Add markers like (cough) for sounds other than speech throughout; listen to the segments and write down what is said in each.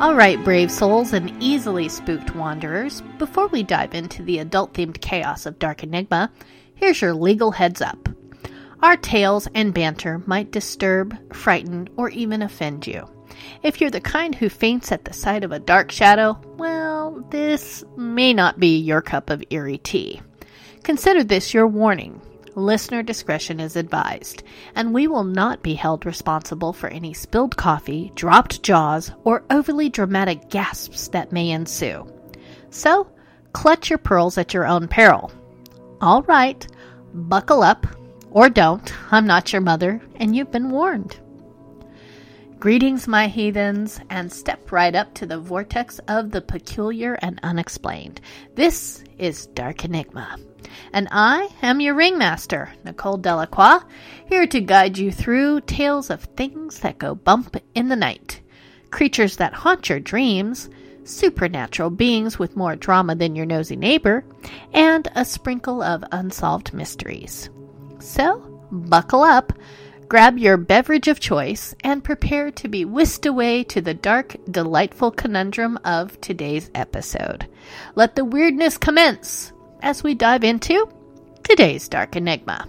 All right, brave souls and easily spooked wanderers, before we dive into the adult themed chaos of Dark Enigma, here's your legal heads up. Our tales and banter might disturb, frighten, or even offend you. If you're the kind who faints at the sight of a dark shadow, well, this may not be your cup of eerie tea. Consider this your warning. Listener discretion is advised, and we will not be held responsible for any spilled coffee, dropped jaws, or overly dramatic gasps that may ensue. So, clutch your pearls at your own peril. All right, buckle up, or don't. I'm not your mother, and you've been warned. Greetings, my heathens, and step right up to the vortex of the peculiar and unexplained. This is Dark Enigma. And I am your ringmaster, Nicole Delacroix, here to guide you through tales of things that go bump in the night, creatures that haunt your dreams, supernatural beings with more drama than your nosy neighbor, and a sprinkle of unsolved mysteries. So, buckle up Grab your beverage of choice and prepare to be whisked away to the dark, delightful conundrum of today's episode. Let the weirdness commence as we dive into today's Dark Enigma.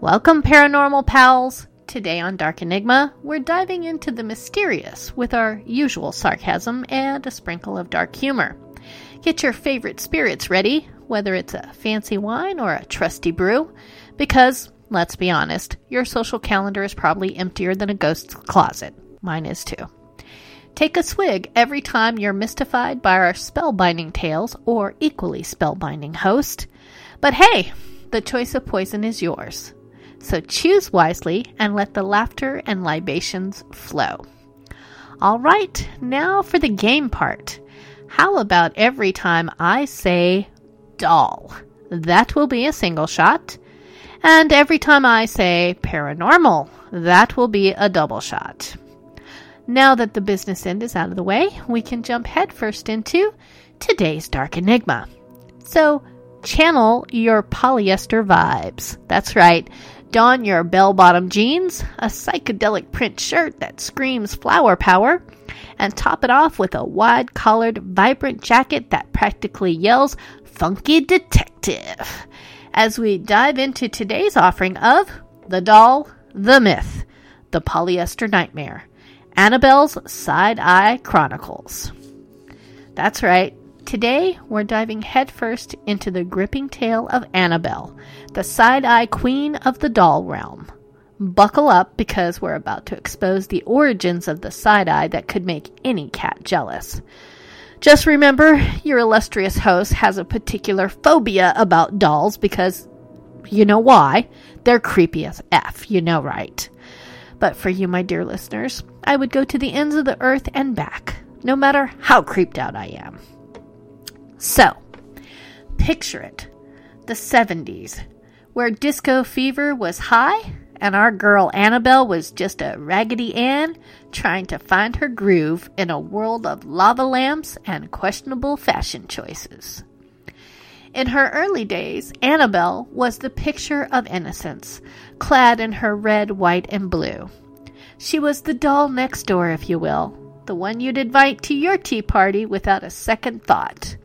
Welcome, paranormal pals. Today on Dark Enigma, we're diving into the mysterious with our usual sarcasm and a sprinkle of dark humor. Get your favorite spirits ready, whether it's a fancy wine or a trusty brew, because Let's be honest, your social calendar is probably emptier than a ghost's closet. Mine is too. Take a swig every time you're mystified by our spellbinding tales or equally spellbinding host. But hey, the choice of poison is yours. So choose wisely and let the laughter and libations flow. All right, now for the game part. How about every time I say doll? That will be a single shot. And every time I say paranormal, that will be a double shot. Now that the business end is out of the way, we can jump headfirst into today's Dark Enigma. So, channel your polyester vibes. That's right. Don your bell bottom jeans, a psychedelic print shirt that screams flower power, and top it off with a wide collared, vibrant jacket that practically yells, Funky Detective as we dive into today's offering of The Doll, The Myth, The Polyester Nightmare, Annabelle's Side Eye Chronicles. That's right, today we're diving headfirst into the gripping tale of Annabelle, the side eye queen of the doll realm. Buckle up because we're about to expose the origins of the side eye that could make any cat jealous. Just remember, your illustrious host has a particular phobia about dolls because you know why. They're creepy as F, you know, right? But for you, my dear listeners, I would go to the ends of the earth and back, no matter how creeped out I am. So, picture it the 70s, where disco fever was high and our girl Annabelle was just a Raggedy Ann trying to find her groove in a world of lava lamps and questionable fashion choices. In her early days, Annabelle was the picture of innocence, clad in her red, white, and blue. She was the doll next door, if you will, the one you'd invite to your tea party without a second thought.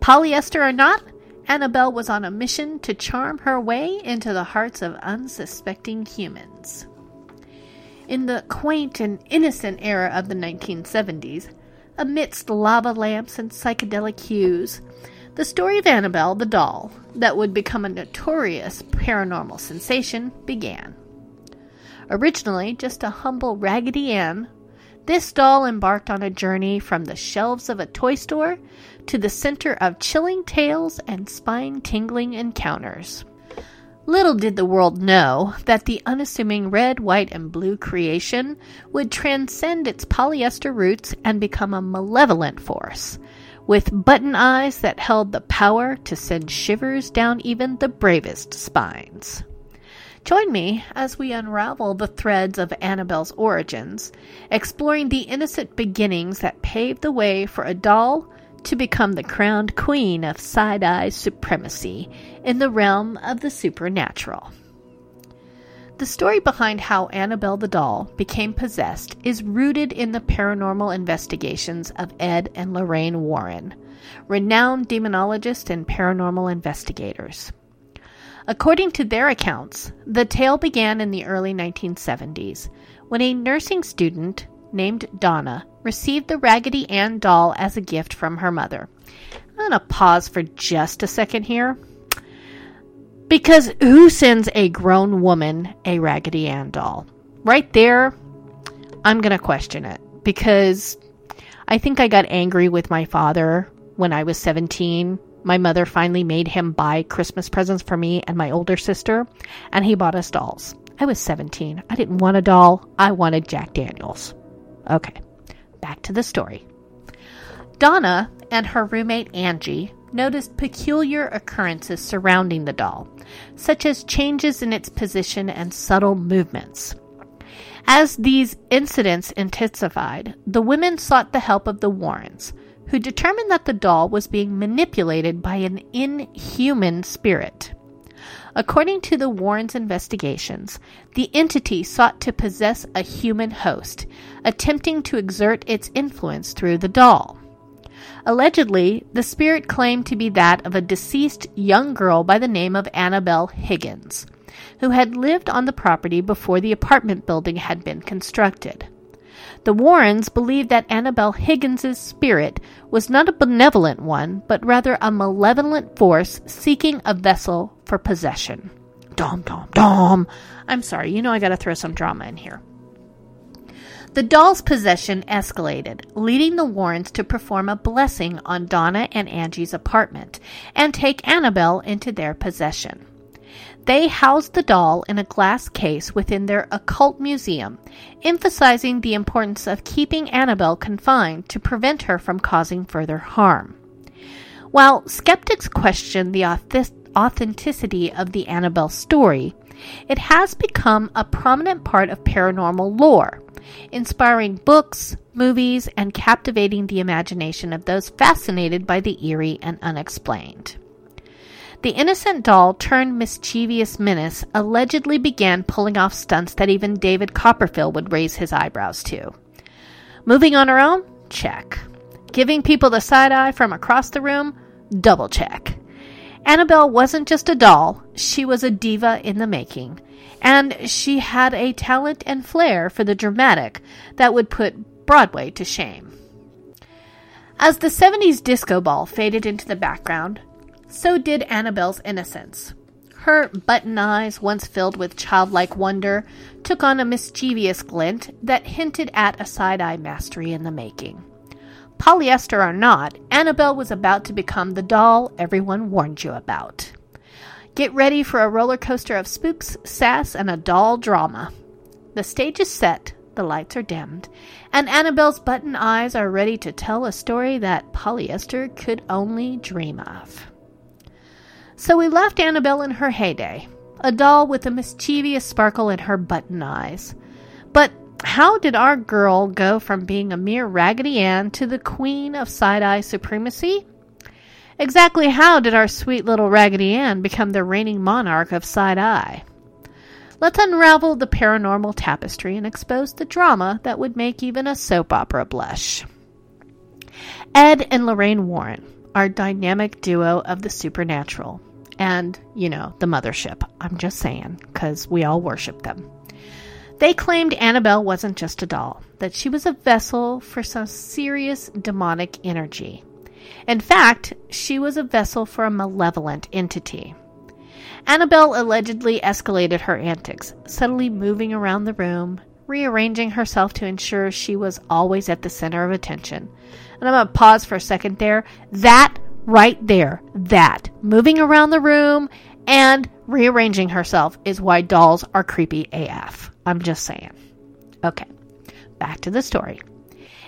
Polyester or not, Annabelle was on a mission to charm her way into the hearts of unsuspecting humans. In the quaint and innocent era of the 1970s, amidst lava lamps and psychedelic hues, the story of Annabelle the doll, that would become a notorious paranormal sensation, began. Originally just a humble Raggedy Ann, this doll embarked on a journey from the shelves of a toy store to the center of chilling tales and spine tingling encounters. Little did the world know that the unassuming red, white, and blue creation would transcend its polyester roots and become a malevolent force, with button eyes that held the power to send shivers down even the bravest spines. Join me as we unravel the threads of Annabelle's origins, exploring the innocent beginnings that paved the way for a doll to become the crowned queen of side eye supremacy in the realm of the supernatural. The story behind how Annabelle the doll became possessed is rooted in the paranormal investigations of Ed and Lorraine Warren, renowned demonologists and paranormal investigators. According to their accounts, the tale began in the early 1970s when a nursing student named Donna received the Raggedy Ann doll as a gift from her mother. I'm going to pause for just a second here. Because who sends a grown woman a Raggedy Ann doll? Right there, I'm going to question it because I think I got angry with my father when I was 17. My mother finally made him buy Christmas presents for me and my older sister, and he bought us dolls. I was 17. I didn't want a doll, I wanted Jack Daniels. Okay, back to the story. Donna and her roommate Angie noticed peculiar occurrences surrounding the doll, such as changes in its position and subtle movements. As these incidents intensified, the women sought the help of the Warrens, who determined that the doll was being manipulated by an inhuman spirit. According to the Warrens' investigations, the entity sought to possess a human host, attempting to exert its influence through the doll. Allegedly, the spirit claimed to be that of a deceased young girl by the name of Annabelle Higgins, who had lived on the property before the apartment building had been constructed. The Warrens believed that Annabelle Higgins's spirit was not a benevolent one, but rather a malevolent force seeking a vessel for possession. Dom, dom, dom. I'm sorry, you know I gotta throw some drama in here. The doll's possession escalated, leading the Warrens to perform a blessing on Donna and Angie's apartment and take Annabelle into their possession. They housed the doll in a glass case within their occult museum, emphasizing the importance of keeping Annabelle confined to prevent her from causing further harm. While skeptics question the authenticity of the Annabelle story, it has become a prominent part of paranormal lore, inspiring books, movies, and captivating the imagination of those fascinated by the eerie and unexplained. The innocent doll turned mischievous menace allegedly began pulling off stunts that even David Copperfield would raise his eyebrows to. Moving on her own? Check. Giving people the side eye from across the room? Double check. Annabelle wasn't just a doll, she was a diva in the making, and she had a talent and flair for the dramatic that would put Broadway to shame. As the 70s disco ball faded into the background, so did Annabelle's innocence. Her button eyes, once filled with childlike wonder, took on a mischievous glint that hinted at a side eye mastery in the making. Polyester or not, Annabelle was about to become the doll everyone warned you about. Get ready for a roller coaster of spooks, sass, and a doll drama. The stage is set, the lights are dimmed, and Annabelle's button eyes are ready to tell a story that polyester could only dream of. So we left Annabelle in her heyday, a doll with a mischievous sparkle in her button eyes. But how did our girl go from being a mere Raggedy Ann to the queen of side eye supremacy? Exactly how did our sweet little Raggedy Ann become the reigning monarch of side eye? Let's unravel the paranormal tapestry and expose the drama that would make even a soap opera blush. Ed and Lorraine Warren, our dynamic duo of the supernatural, and, you know, the mothership. I'm just saying, because we all worship them. They claimed Annabelle wasn't just a doll, that she was a vessel for some serious demonic energy. In fact, she was a vessel for a malevolent entity. Annabelle allegedly escalated her antics, subtly moving around the room, rearranging herself to ensure she was always at the center of attention. And I'm going to pause for a second there. That right there, that, moving around the room and rearranging herself is why dolls are creepy AF. I'm just saying. Okay, back to the story.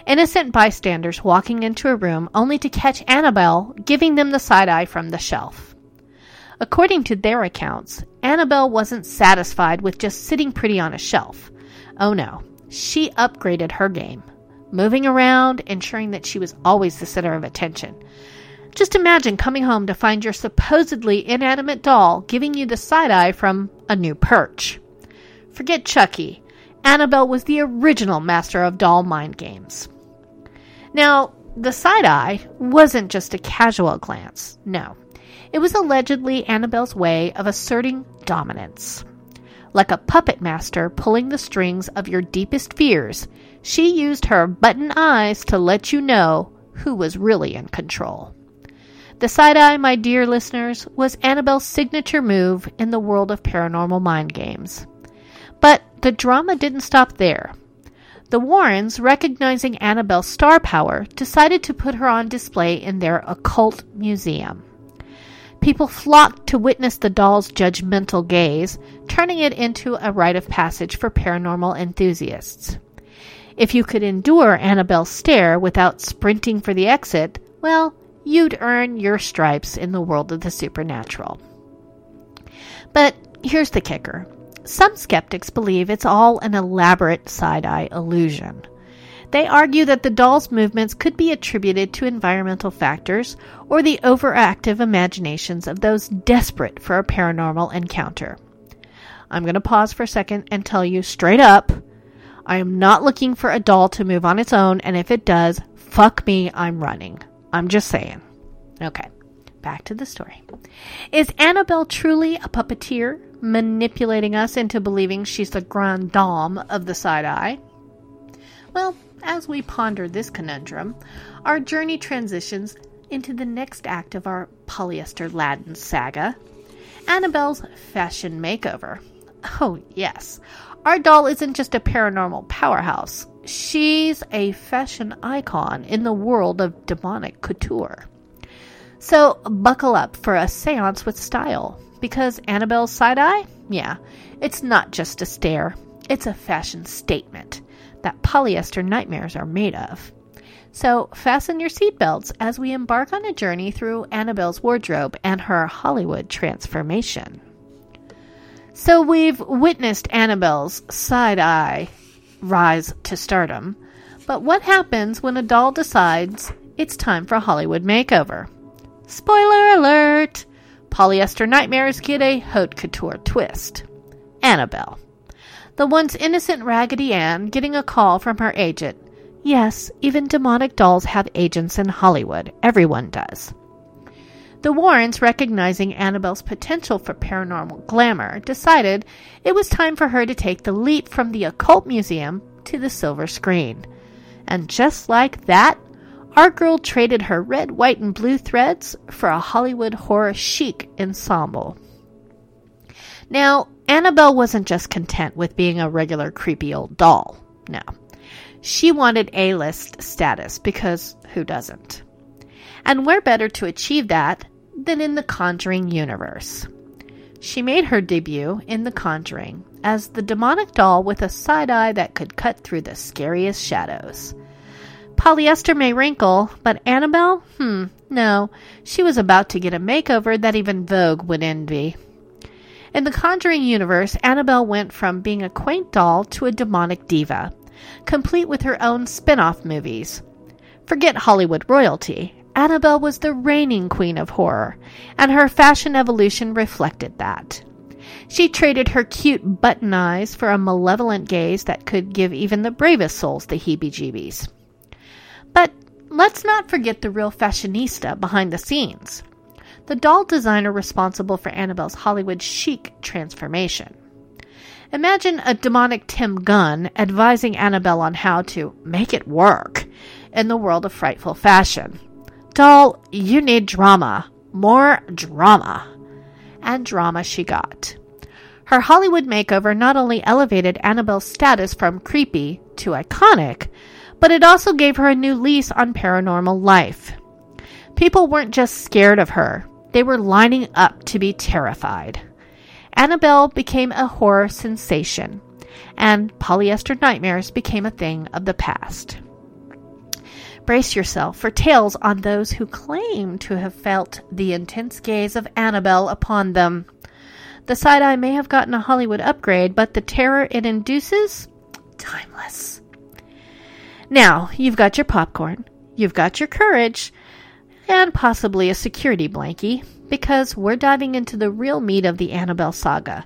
Innocent bystanders walking into a room only to catch Annabelle giving them the side eye from the shelf. According to their accounts, Annabelle wasn't satisfied with just sitting pretty on a shelf. Oh no, she upgraded her game, moving around, ensuring that she was always the center of attention. Just imagine coming home to find your supposedly inanimate doll giving you the side eye from a new perch. Forget Chucky. Annabelle was the original master of doll mind games. Now, the side eye wasn't just a casual glance. No. It was allegedly Annabelle's way of asserting dominance. Like a puppet master pulling the strings of your deepest fears, she used her button eyes to let you know who was really in control. The side eye, my dear listeners, was Annabelle's signature move in the world of paranormal mind games. But the drama didn't stop there. The Warrens, recognizing Annabelle's star power, decided to put her on display in their occult museum. People flocked to witness the doll's judgmental gaze, turning it into a rite of passage for paranormal enthusiasts. If you could endure Annabelle's stare without sprinting for the exit, well, you'd earn your stripes in the world of the supernatural. But here's the kicker some skeptics believe it's all an elaborate side eye illusion. They argue that the doll's movements could be attributed to environmental factors or the overactive imaginations of those desperate for a paranormal encounter. I'm going to pause for a second and tell you straight up I am not looking for a doll to move on its own, and if it does, fuck me, I'm running. I'm just saying. Okay, back to the story. Is Annabelle truly a puppeteer, manipulating us into believing she's the grand dame of the side eye? Well, as we ponder this conundrum, our journey transitions into the next act of our polyester Latin saga Annabelle's fashion makeover. Oh, yes, our doll isn't just a paranormal powerhouse, she's a fashion icon in the world of demonic couture. So, buckle up for a seance with style, because Annabelle's side eye? Yeah, it's not just a stare, it's a fashion statement that polyester nightmares are made of. So, fasten your seatbelts as we embark on a journey through Annabelle's wardrobe and her Hollywood transformation. So, we've witnessed Annabelle's side eye rise to stardom, but what happens when a doll decides it's time for a Hollywood makeover? Spoiler alert! Polyester nightmares get a haute couture twist. Annabelle the once innocent Raggedy Ann getting a call from her agent. Yes, even demonic dolls have agents in Hollywood. Everyone does. The Warrens, recognizing Annabelle's potential for paranormal glamour, decided it was time for her to take the leap from the occult museum to the silver screen. And just like that, our girl traded her red, white, and blue threads for a Hollywood horror chic ensemble. Now, Annabelle wasn't just content with being a regular creepy old doll. No. She wanted A list status because who doesn't? And where better to achieve that than in the Conjuring universe? She made her debut in The Conjuring as the demonic doll with a side eye that could cut through the scariest shadows. Polyester may wrinkle, but Annabelle? Hmm, no. She was about to get a makeover that even Vogue would envy. In the Conjuring universe, Annabelle went from being a quaint doll to a demonic diva, complete with her own spin off movies. Forget Hollywood royalty. Annabelle was the reigning queen of horror, and her fashion evolution reflected that. She traded her cute button eyes for a malevolent gaze that could give even the bravest souls the heebie jeebies. But let's not forget the real fashionista behind the scenes the doll designer responsible for Annabelle's Hollywood chic transformation. Imagine a demonic Tim Gunn advising Annabelle on how to make it work in the world of frightful fashion. Doll, you need drama. More drama. And drama she got. Her Hollywood makeover not only elevated Annabelle's status from creepy to iconic, but it also gave her a new lease on paranormal life. People weren't just scared of her, they were lining up to be terrified. Annabelle became a horror sensation, and polyester nightmares became a thing of the past. Brace yourself for tales on those who claim to have felt the intense gaze of Annabelle upon them. The side eye may have gotten a Hollywood upgrade, but the terror it induces? Timeless. Now, you've got your popcorn, you've got your courage, and possibly a security blankie, because we're diving into the real meat of the Annabelle saga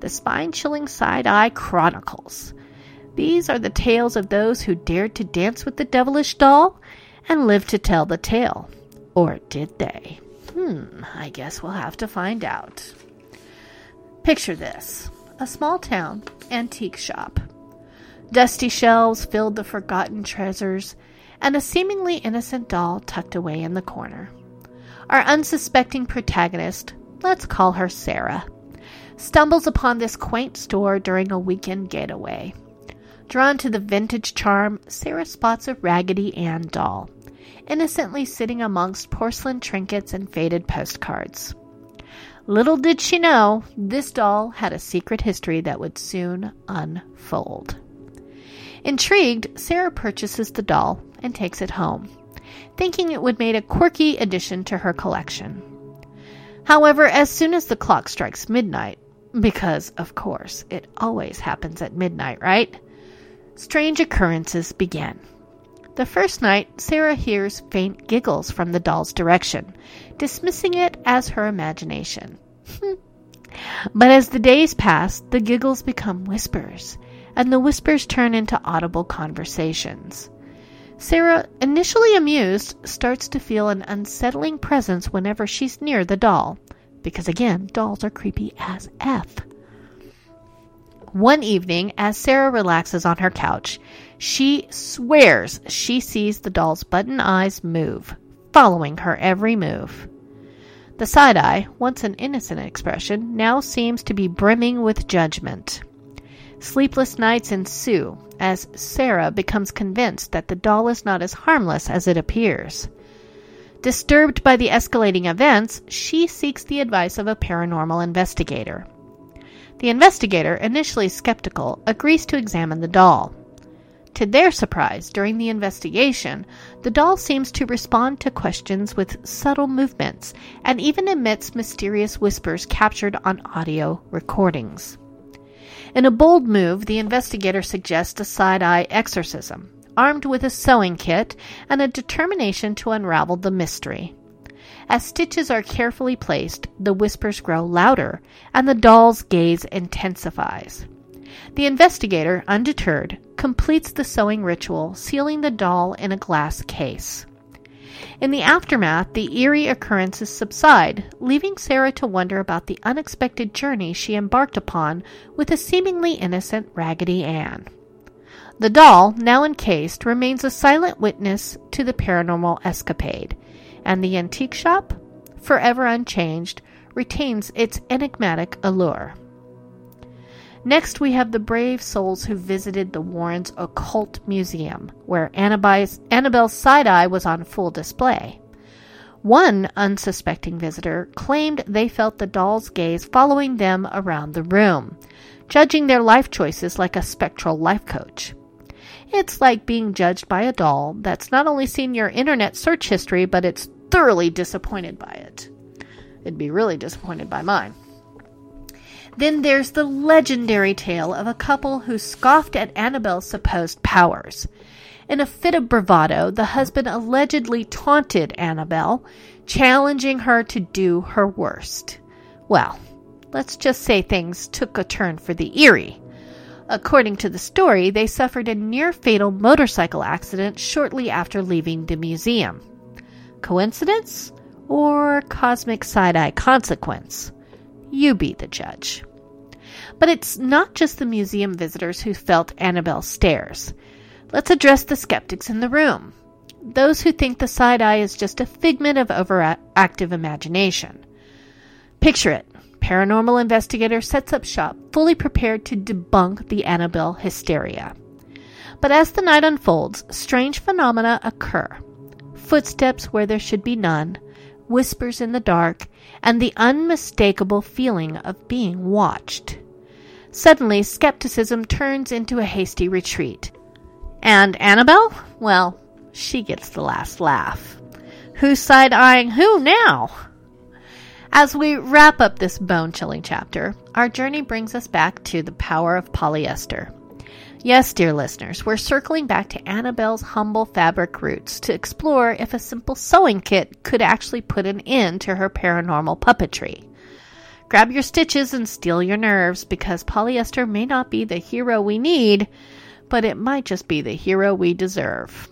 the spine chilling side eye chronicles. These are the tales of those who dared to dance with the devilish doll and lived to tell the tale. Or did they? Hmm, I guess we'll have to find out. Picture this a small town antique shop. Dusty shelves filled the forgotten treasures, and a seemingly innocent doll tucked away in the corner. Our unsuspecting protagonist, let's call her Sarah, stumbles upon this quaint store during a weekend getaway. Drawn to the vintage charm, Sarah spots a Raggedy Ann doll, innocently sitting amongst porcelain trinkets and faded postcards. Little did she know, this doll had a secret history that would soon unfold. Intrigued, Sarah purchases the doll and takes it home, thinking it would make a quirky addition to her collection. However, as soon as the clock strikes midnight, because of course it always happens at midnight, right? Strange occurrences begin. The first night, Sarah hears faint giggles from the doll's direction, dismissing it as her imagination. Hmm. but as the days pass, the giggles become whispers, and the whispers turn into audible conversations. Sarah, initially amused, starts to feel an unsettling presence whenever she's near the doll, because again, dolls are creepy as F. One evening, as Sarah relaxes on her couch, she swears she sees the doll's button eyes move, following her every move. The side eye, once an innocent expression, now seems to be brimming with judgment. Sleepless nights ensue as Sarah becomes convinced that the doll is not as harmless as it appears. Disturbed by the escalating events, she seeks the advice of a paranormal investigator. The investigator, initially skeptical, agrees to examine the doll. To their surprise, during the investigation, the doll seems to respond to questions with subtle movements and even emits mysterious whispers captured on audio recordings. In a bold move, the investigator suggests a side eye exorcism, armed with a sewing kit and a determination to unravel the mystery. As stitches are carefully placed, the whispers grow louder and the doll's gaze intensifies. The investigator, undeterred, completes the sewing ritual, sealing the doll in a glass case. In the aftermath, the eerie occurrences subside, leaving Sarah to wonder about the unexpected journey she embarked upon with a seemingly innocent Raggedy Ann. The doll, now encased, remains a silent witness to the paranormal escapade, and the antique shop, forever unchanged, retains its enigmatic allure. Next, we have the brave souls who visited the Warrens Occult Museum, where Annabelle's side eye was on full display. One unsuspecting visitor claimed they felt the doll's gaze following them around the room, judging their life choices like a spectral life coach. It's like being judged by a doll that's not only seen your internet search history, but it's thoroughly disappointed by it. It'd be really disappointed by mine. Then there's the legendary tale of a couple who scoffed at Annabelle's supposed powers. In a fit of bravado, the husband allegedly taunted Annabelle, challenging her to do her worst. Well, let's just say things took a turn for the eerie. According to the story, they suffered a near fatal motorcycle accident shortly after leaving the museum. Coincidence or cosmic side eye consequence? You be the judge. But it's not just the museum visitors who felt Annabelle's stares. Let's address the skeptics in the room. Those who think the side eye is just a figment of overactive imagination. Picture it. Paranormal investigator sets up shop, fully prepared to debunk the Annabelle hysteria. But as the night unfolds, strange phenomena occur footsteps where there should be none, whispers in the dark, and the unmistakable feeling of being watched. Suddenly, skepticism turns into a hasty retreat. And Annabelle? Well, she gets the last laugh. Who's side eyeing who now? As we wrap up this bone chilling chapter, our journey brings us back to the power of polyester. Yes, dear listeners, we're circling back to Annabelle's humble fabric roots to explore if a simple sewing kit could actually put an end to her paranormal puppetry. Grab your stitches and steel your nerves because polyester may not be the hero we need, but it might just be the hero we deserve.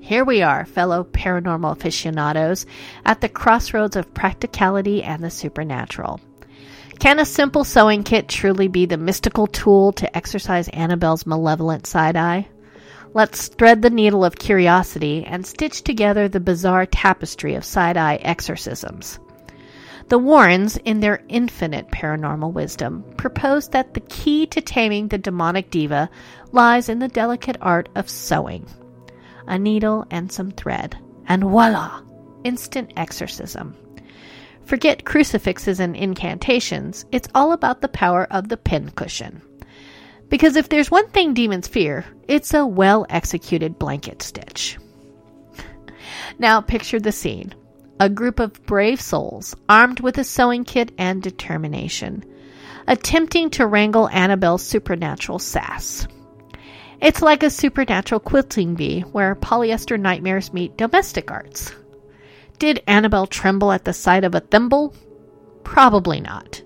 Here we are, fellow paranormal aficionados, at the crossroads of practicality and the supernatural. Can a simple sewing kit truly be the mystical tool to exorcise Annabelle's malevolent side eye? Let's thread the needle of curiosity and stitch together the bizarre tapestry of side eye exorcisms. The Warrens, in their infinite paranormal wisdom, proposed that the key to taming the demonic diva lies in the delicate art of sewing. A needle and some thread, and voila! Instant exorcism. Forget crucifixes and incantations, it's all about the power of the pincushion. Because if there's one thing demons fear, it's a well executed blanket stitch. Now picture the scene a group of brave souls armed with a sewing kit and determination, attempting to wrangle Annabelle's supernatural sass. It's like a supernatural quilting bee where polyester nightmares meet domestic arts. Did Annabelle tremble at the sight of a thimble? Probably not.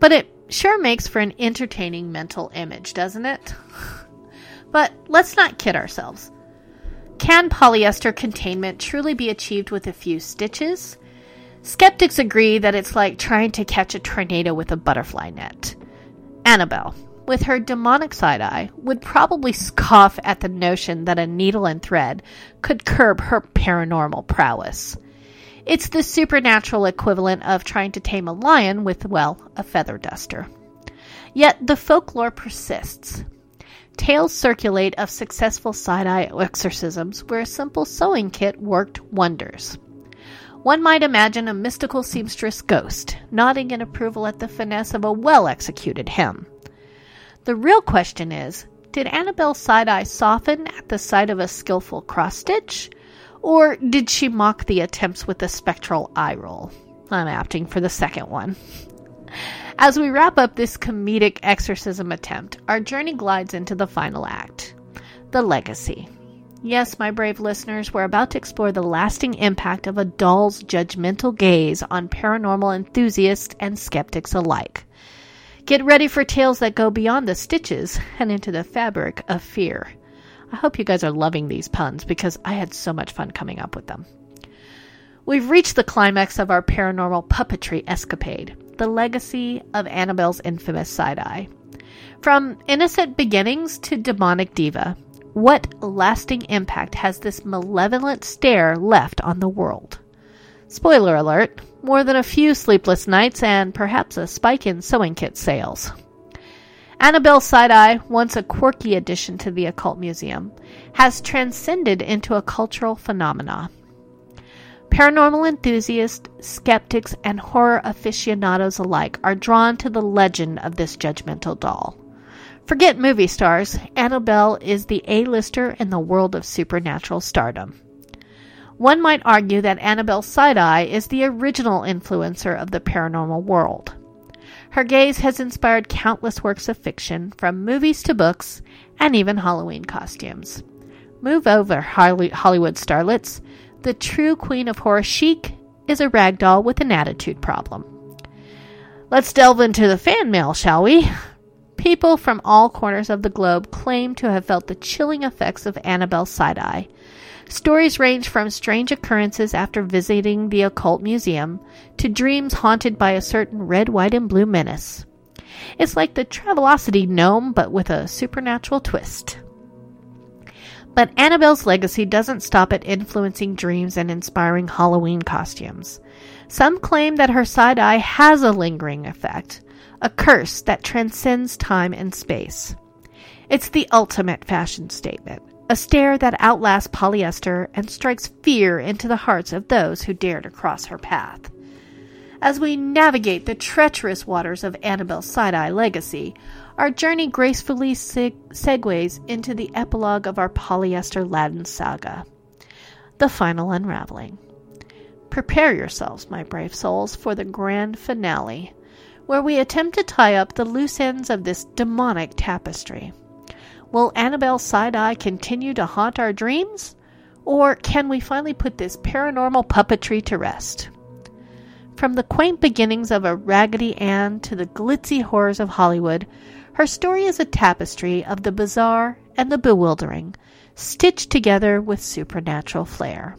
But it sure makes for an entertaining mental image, doesn't it? (laughs) but let's not kid ourselves. Can polyester containment truly be achieved with a few stitches? Skeptics agree that it's like trying to catch a tornado with a butterfly net. Annabelle, with her demonic side eye, would probably scoff at the notion that a needle and thread could curb her paranormal prowess. It's the supernatural equivalent of trying to tame a lion with, well, a feather duster. Yet the folklore persists. Tales circulate of successful side eye exorcisms where a simple sewing kit worked wonders. One might imagine a mystical seamstress ghost nodding in approval at the finesse of a well executed hem. The real question is did Annabelle's side eye soften at the sight of a skillful cross stitch? Or did she mock the attempts with a spectral eye roll? I'm opting for the second one. As we wrap up this comedic exorcism attempt, our journey glides into the final act the legacy. Yes, my brave listeners, we're about to explore the lasting impact of a doll's judgmental gaze on paranormal enthusiasts and skeptics alike. Get ready for tales that go beyond the stitches and into the fabric of fear. I hope you guys are loving these puns because I had so much fun coming up with them. We've reached the climax of our paranormal puppetry escapade the legacy of Annabelle's infamous side eye. From innocent beginnings to demonic diva, what lasting impact has this malevolent stare left on the world? Spoiler alert more than a few sleepless nights and perhaps a spike in sewing kit sales. Annabelle Side Eye, once a quirky addition to the Occult Museum, has transcended into a cultural phenomenon. Paranormal enthusiasts, skeptics, and horror aficionados alike are drawn to the legend of this judgmental doll. Forget movie stars, Annabelle is the A-lister in the world of supernatural stardom. One might argue that Annabelle Side Eye is the original influencer of the paranormal world. Her gaze has inspired countless works of fiction, from movies to books, and even Halloween costumes. Move over, Hollywood starlets. The true queen of horror chic is a ragdoll with an attitude problem. Let's delve into the fan mail, shall we? People from all corners of the globe claim to have felt the chilling effects of Annabelle's side eye. Stories range from strange occurrences after visiting the occult museum to dreams haunted by a certain red, white, and blue menace. It's like the Travelocity gnome, but with a supernatural twist. But Annabelle's legacy doesn't stop at influencing dreams and inspiring Halloween costumes. Some claim that her side eye has a lingering effect, a curse that transcends time and space. It's the ultimate fashion statement, a stare that outlasts polyester and strikes fear into the hearts of those who dare to cross her path. As we navigate the treacherous waters of Annabelle's side eye legacy, our journey gracefully seg- segues into the epilogue of our polyester Latin saga the final unraveling. Prepare yourselves, my brave souls, for the grand finale, where we attempt to tie up the loose ends of this demonic tapestry. Will Annabelle's side eye continue to haunt our dreams? Or can we finally put this paranormal puppetry to rest? From the quaint beginnings of a Raggedy Ann to the glitzy horrors of Hollywood, her story is a tapestry of the bizarre and the bewildering, stitched together with supernatural flair.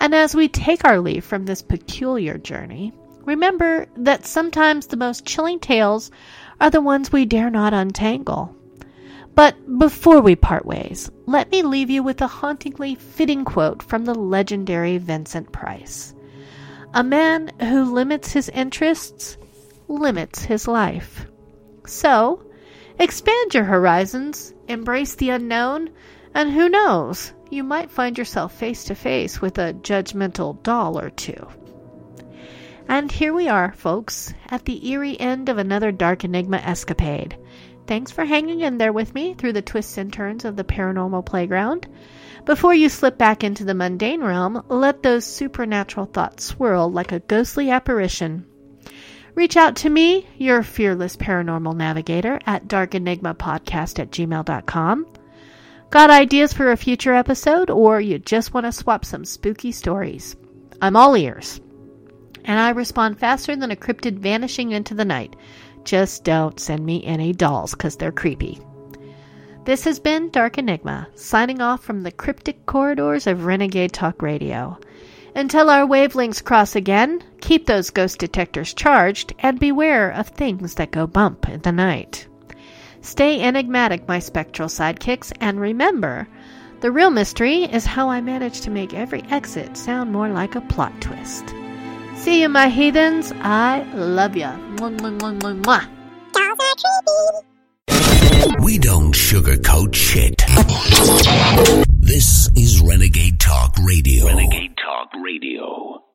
And as we take our leave from this peculiar journey, remember that sometimes the most chilling tales are the ones we dare not untangle. But before we part ways, let me leave you with a hauntingly fitting quote from the legendary Vincent Price. A man who limits his interests limits his life. So, expand your horizons, embrace the unknown, and who knows, you might find yourself face to face with a judgmental doll or two. And here we are, folks, at the eerie end of another Dark Enigma escapade. Thanks for hanging in there with me through the twists and turns of the paranormal playground. Before you slip back into the mundane realm, let those supernatural thoughts swirl like a ghostly apparition. Reach out to me, your fearless paranormal navigator, at darkenigmapodcast at gmail.com. Got ideas for a future episode, or you just want to swap some spooky stories? I'm all ears. And I respond faster than a cryptid vanishing into the night. Just don't send me any dolls, because they're creepy. This has been Dark Enigma, signing off from the cryptic corridors of Renegade Talk Radio. Until our wavelengths cross again, keep those ghost detectors charged and beware of things that go bump in the night. Stay enigmatic, my spectral sidekicks, and remember the real mystery is how I managed to make every exit sound more like a plot twist. See you, my heathens. I love ya. Mwah, mwah, mwah, mwah, mwah. We don't sugarcoat shit. This is Renegade Talk Radio. Renegade Talk Radio.